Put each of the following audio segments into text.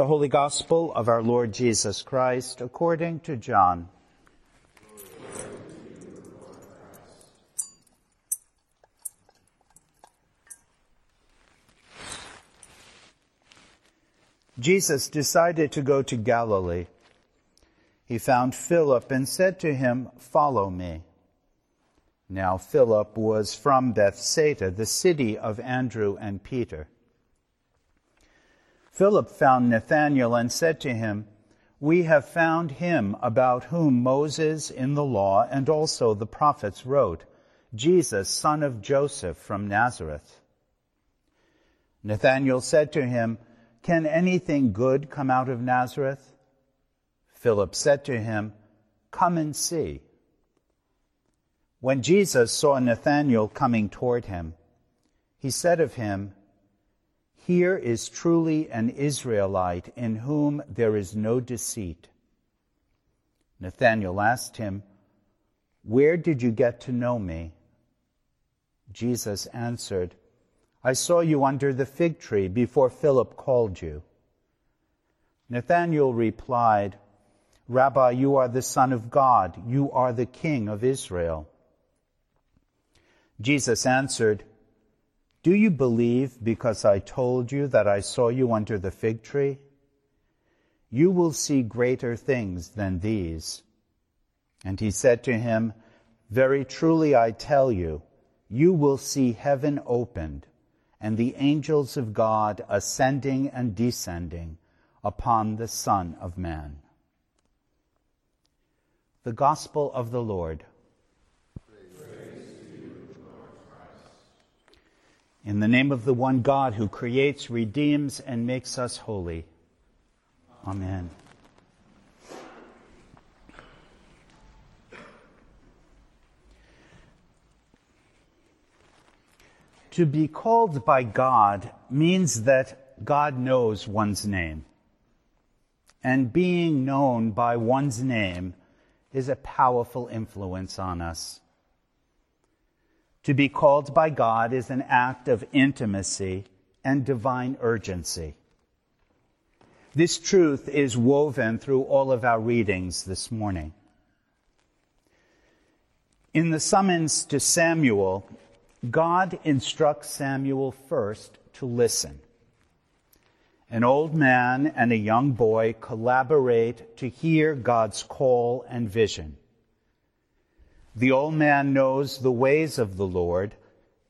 The Holy Gospel of our Lord Jesus Christ according to John. Jesus decided to go to Galilee. He found Philip and said to him, Follow me. Now Philip was from Bethsaida, the city of Andrew and Peter. Philip found Nathanael and said to him, We have found him about whom Moses in the law and also the prophets wrote, Jesus, son of Joseph from Nazareth. Nathanael said to him, can anything good come out of Nazareth? Philip said to him, Come and see. When Jesus saw Nathanael coming toward him, he said of him, Here is truly an Israelite in whom there is no deceit. Nathanael asked him, Where did you get to know me? Jesus answered, I saw you under the fig tree before Philip called you. Nathanael replied, Rabbi, you are the Son of God. You are the King of Israel. Jesus answered, Do you believe because I told you that I saw you under the fig tree? You will see greater things than these. And he said to him, Very truly I tell you, you will see heaven opened and the angels of God ascending and descending upon the Son of Man. The Gospel of the Lord. In the name of the one God who creates, redeems, and makes us holy. Amen. To be called by God means that God knows one's name. And being known by one's name is a powerful influence on us. To be called by God is an act of intimacy and divine urgency. This truth is woven through all of our readings this morning. In the summons to Samuel, God instructs Samuel first to listen. An old man and a young boy collaborate to hear God's call and vision. The old man knows the ways of the Lord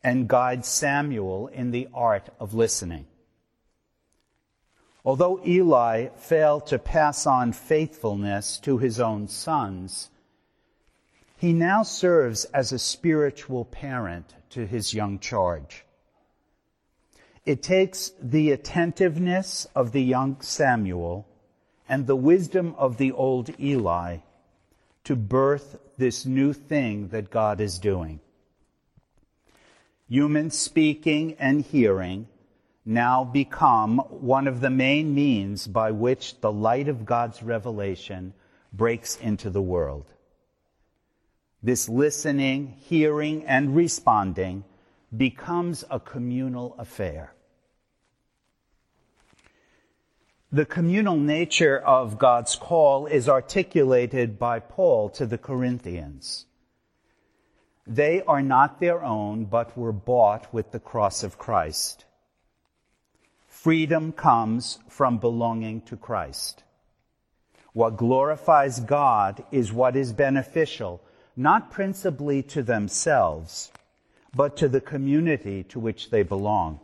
and guides Samuel in the art of listening. Although Eli failed to pass on faithfulness to his own sons, he now serves as a spiritual parent to his young charge. It takes the attentiveness of the young Samuel and the wisdom of the old Eli to birth this new thing that God is doing. Human speaking and hearing now become one of the main means by which the light of God's revelation breaks into the world. This listening, hearing, and responding becomes a communal affair. The communal nature of God's call is articulated by Paul to the Corinthians. They are not their own, but were bought with the cross of Christ. Freedom comes from belonging to Christ. What glorifies God is what is beneficial not principally to themselves, but to the community to which they belong.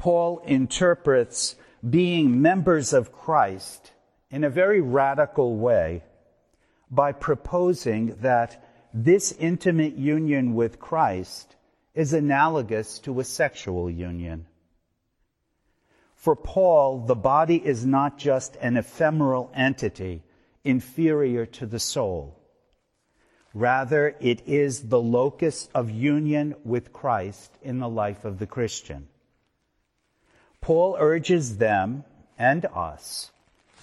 Paul interprets being members of Christ in a very radical way by proposing that this intimate union with Christ is analogous to a sexual union. For Paul, the body is not just an ephemeral entity inferior to the soul. Rather, it is the locus of union with Christ in the life of the Christian. Paul urges them and us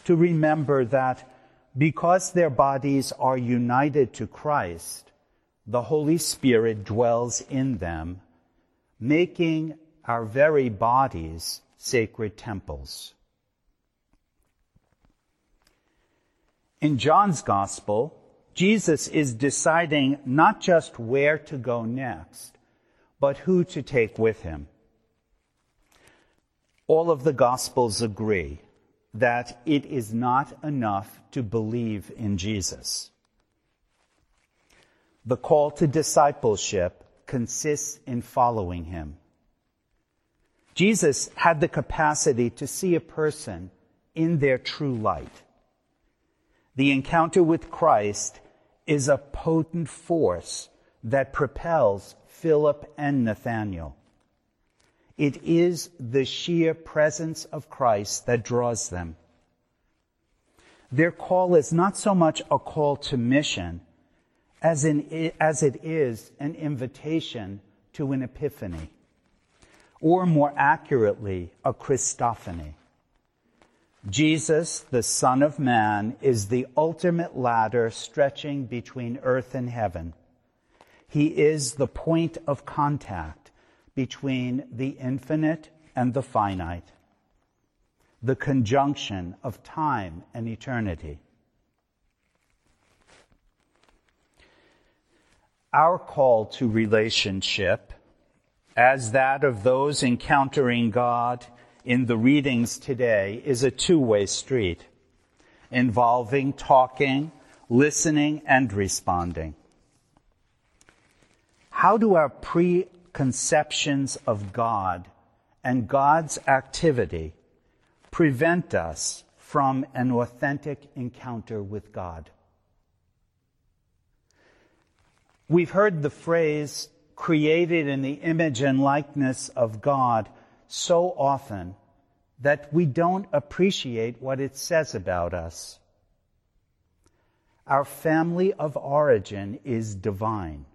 to remember that because their bodies are united to Christ, the Holy Spirit dwells in them, making our very bodies sacred temples. In John's Gospel, Jesus is deciding not just where to go next, but who to take with him. All of the Gospels agree that it is not enough to believe in Jesus. The call to discipleship consists in following him. Jesus had the capacity to see a person in their true light. The encounter with Christ is a potent force that propels Philip and Nathanael. It is the sheer presence of Christ that draws them. Their call is not so much a call to mission as, in, as it is an invitation to an epiphany, or more accurately, a Christophany. Jesus, the Son of Man, is the ultimate ladder stretching between earth and heaven. He is the point of contact between the infinite and the finite, the conjunction of time and eternity. Our call to relationship, as that of those encountering God in the readings today, is a two-way street involving talking, listening, and responding. How do our preconceptions of God and God's activity prevent us from an authentic encounter with God? We've heard the phrase created in the image and likeness of God so often that we don't appreciate what it says about us. Our family of origin is divine.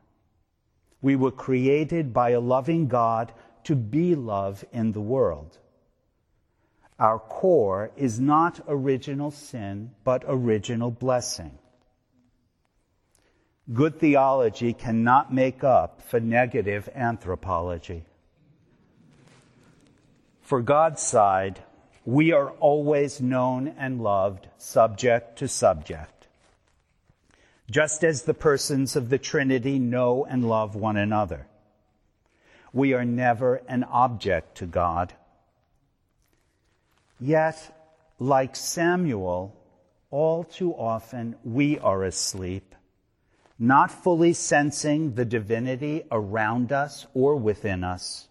We were created by a loving God to be love in the world. Our core is not original sin, but original blessing. Good theology cannot make up for negative anthropology. For God's side, we are always known and loved subject to subject. Just as the persons of the Trinity know and love one another. We are never an object to God. Yet, like Samuel, all too often we are asleep not fully sensing the divinity around us or within us.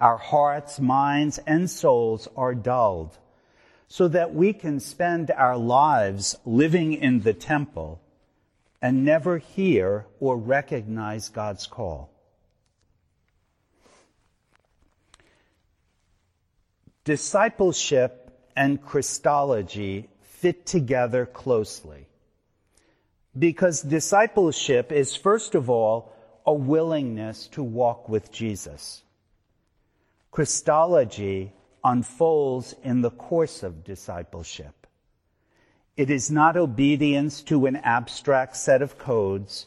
Our hearts, minds, and souls are dulled so that we can spend our lives living in the temple and never hear or recognize God's call. Discipleship and Christology fit together closely. Because discipleship is, first of all, a willingness to walk with Jesus. Christology unfolds in the course of discipleship. It is not obedience to an abstract set of codes,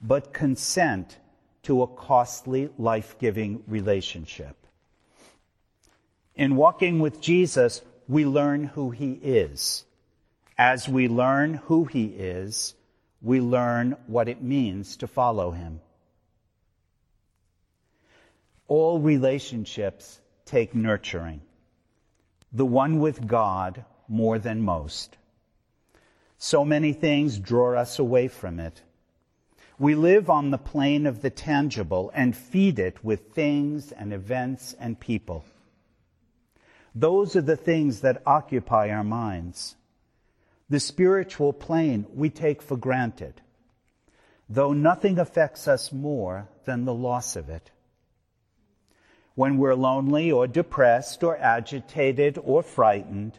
but consent to a costly, life-giving relationship. In walking with Jesus, we learn who he is. As we learn who he is, we learn what it means to follow him. All relationships take nurturing. The one with God more than most. So many things draw us away from it. We live on the plane of the tangible and feed it with things and events and people. Those are the things that occupy our minds. The spiritual plane we take for granted, though nothing affects us more than the loss of it. When we're lonely or depressed or agitated or frightened,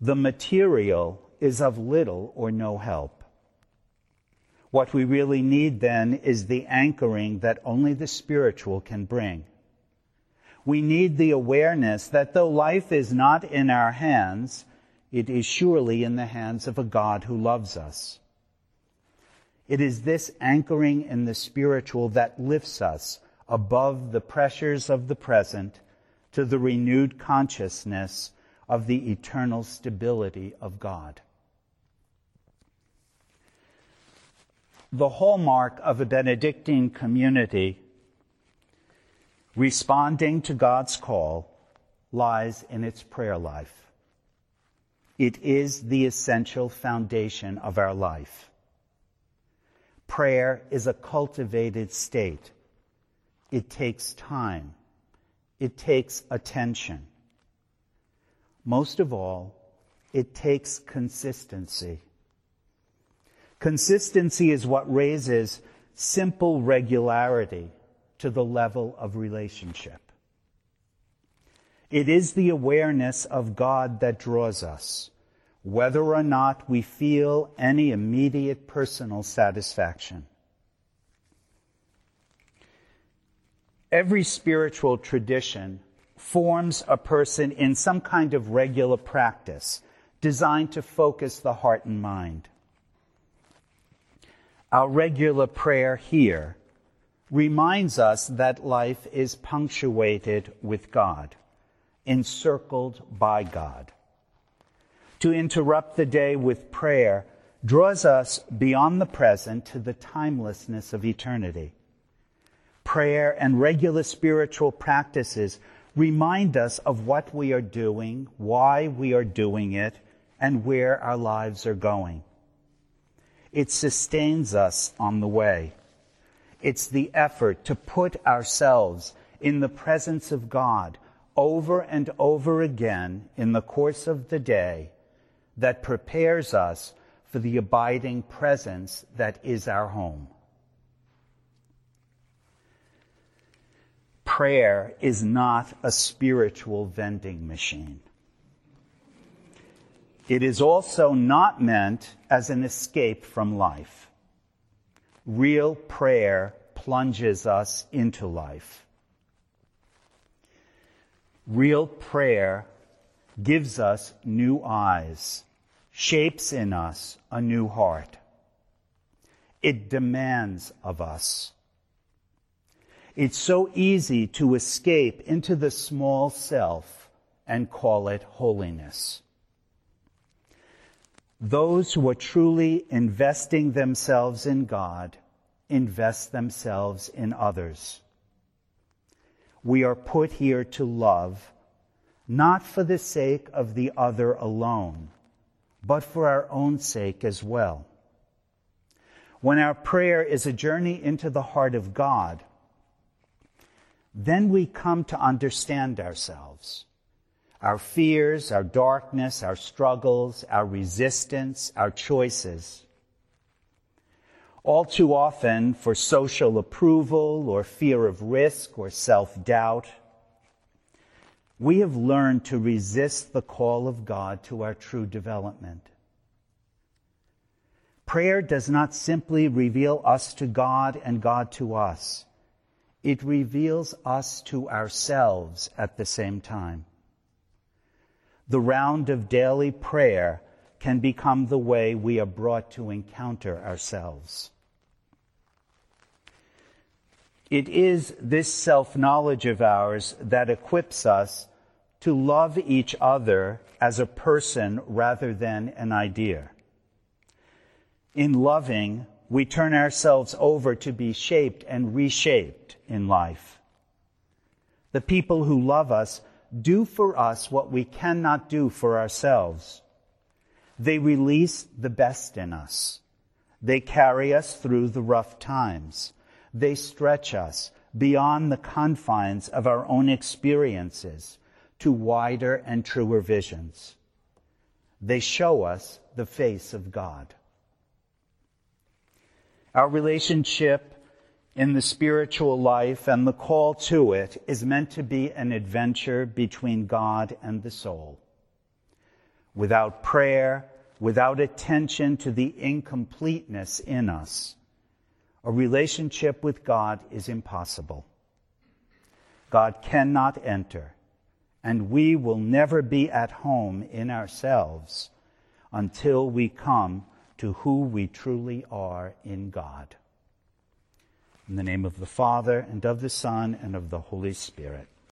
the material is of little or no help. What we really need then is the anchoring that only the spiritual can bring. We need the awareness that though life is not in our hands, it is surely in the hands of a God who loves us. It is this anchoring in the spiritual that lifts us above the pressures of the present, to the renewed consciousness of the eternal stability of God. The hallmark of a Benedictine community responding to God's call lies in its prayer life. It is the essential foundation of our life. Prayer is a cultivated state. It takes time. It takes attention. Most of all, it takes consistency. Consistency is what raises simple regularity to the level of relationship. It is the awareness of God that draws us, whether or not we feel any immediate personal satisfaction. Every spiritual tradition forms a person in some kind of regular practice designed to focus the heart and mind. Our regular prayer here reminds us that life is punctuated with God, encircled by God. To interrupt the day with prayer draws us beyond the present to the timelessness of eternity. Prayer and regular spiritual practices remind us of what we are doing, why we are doing it, and where our lives are going. It sustains us on the way. It's the effort to put ourselves in the presence of God over and over again in the course of the day that prepares us for the abiding presence that is our home. Prayer is not a spiritual vending machine. It is also not meant as an escape from life. Real prayer plunges us into life. Real prayer gives us new eyes, shapes in us a new heart. It demands of us. It's so easy to escape into the small self and call it holiness. Those who are truly investing themselves in God invest themselves in others. We are put here to love, not for the sake of the other alone, but for our own sake as well. When our prayer is a journey into the heart of God, then we come to understand ourselves. Our fears, our darkness, our struggles, our resistance, our choices. All too often, for social approval or fear of risk or self-doubt, we have learned to resist the call of God to our true development. Prayer does not simply reveal us to God and God to us. It reveals us to ourselves at the same time. The round of daily prayer can become the way we are brought to encounter ourselves. It is this self-knowledge of ours that equips us to love each other as a person rather than an idea. In loving, we turn ourselves over to be shaped and reshaped in life. The people who love us do for us what we cannot do for ourselves. They release the best in us. They carry us through the rough times. They stretch us beyond the confines of our own experiences to wider and truer visions. They show us the face of God. Our relationship in the spiritual life and the call to it is meant to be an adventure between God and the soul. Without prayer, without attention to the incompleteness in us, a relationship with God is impossible. God cannot enter, and we will never be at home in ourselves until we come to who we truly are in God. In the name of the Father, and of the Son, and of the Holy Spirit.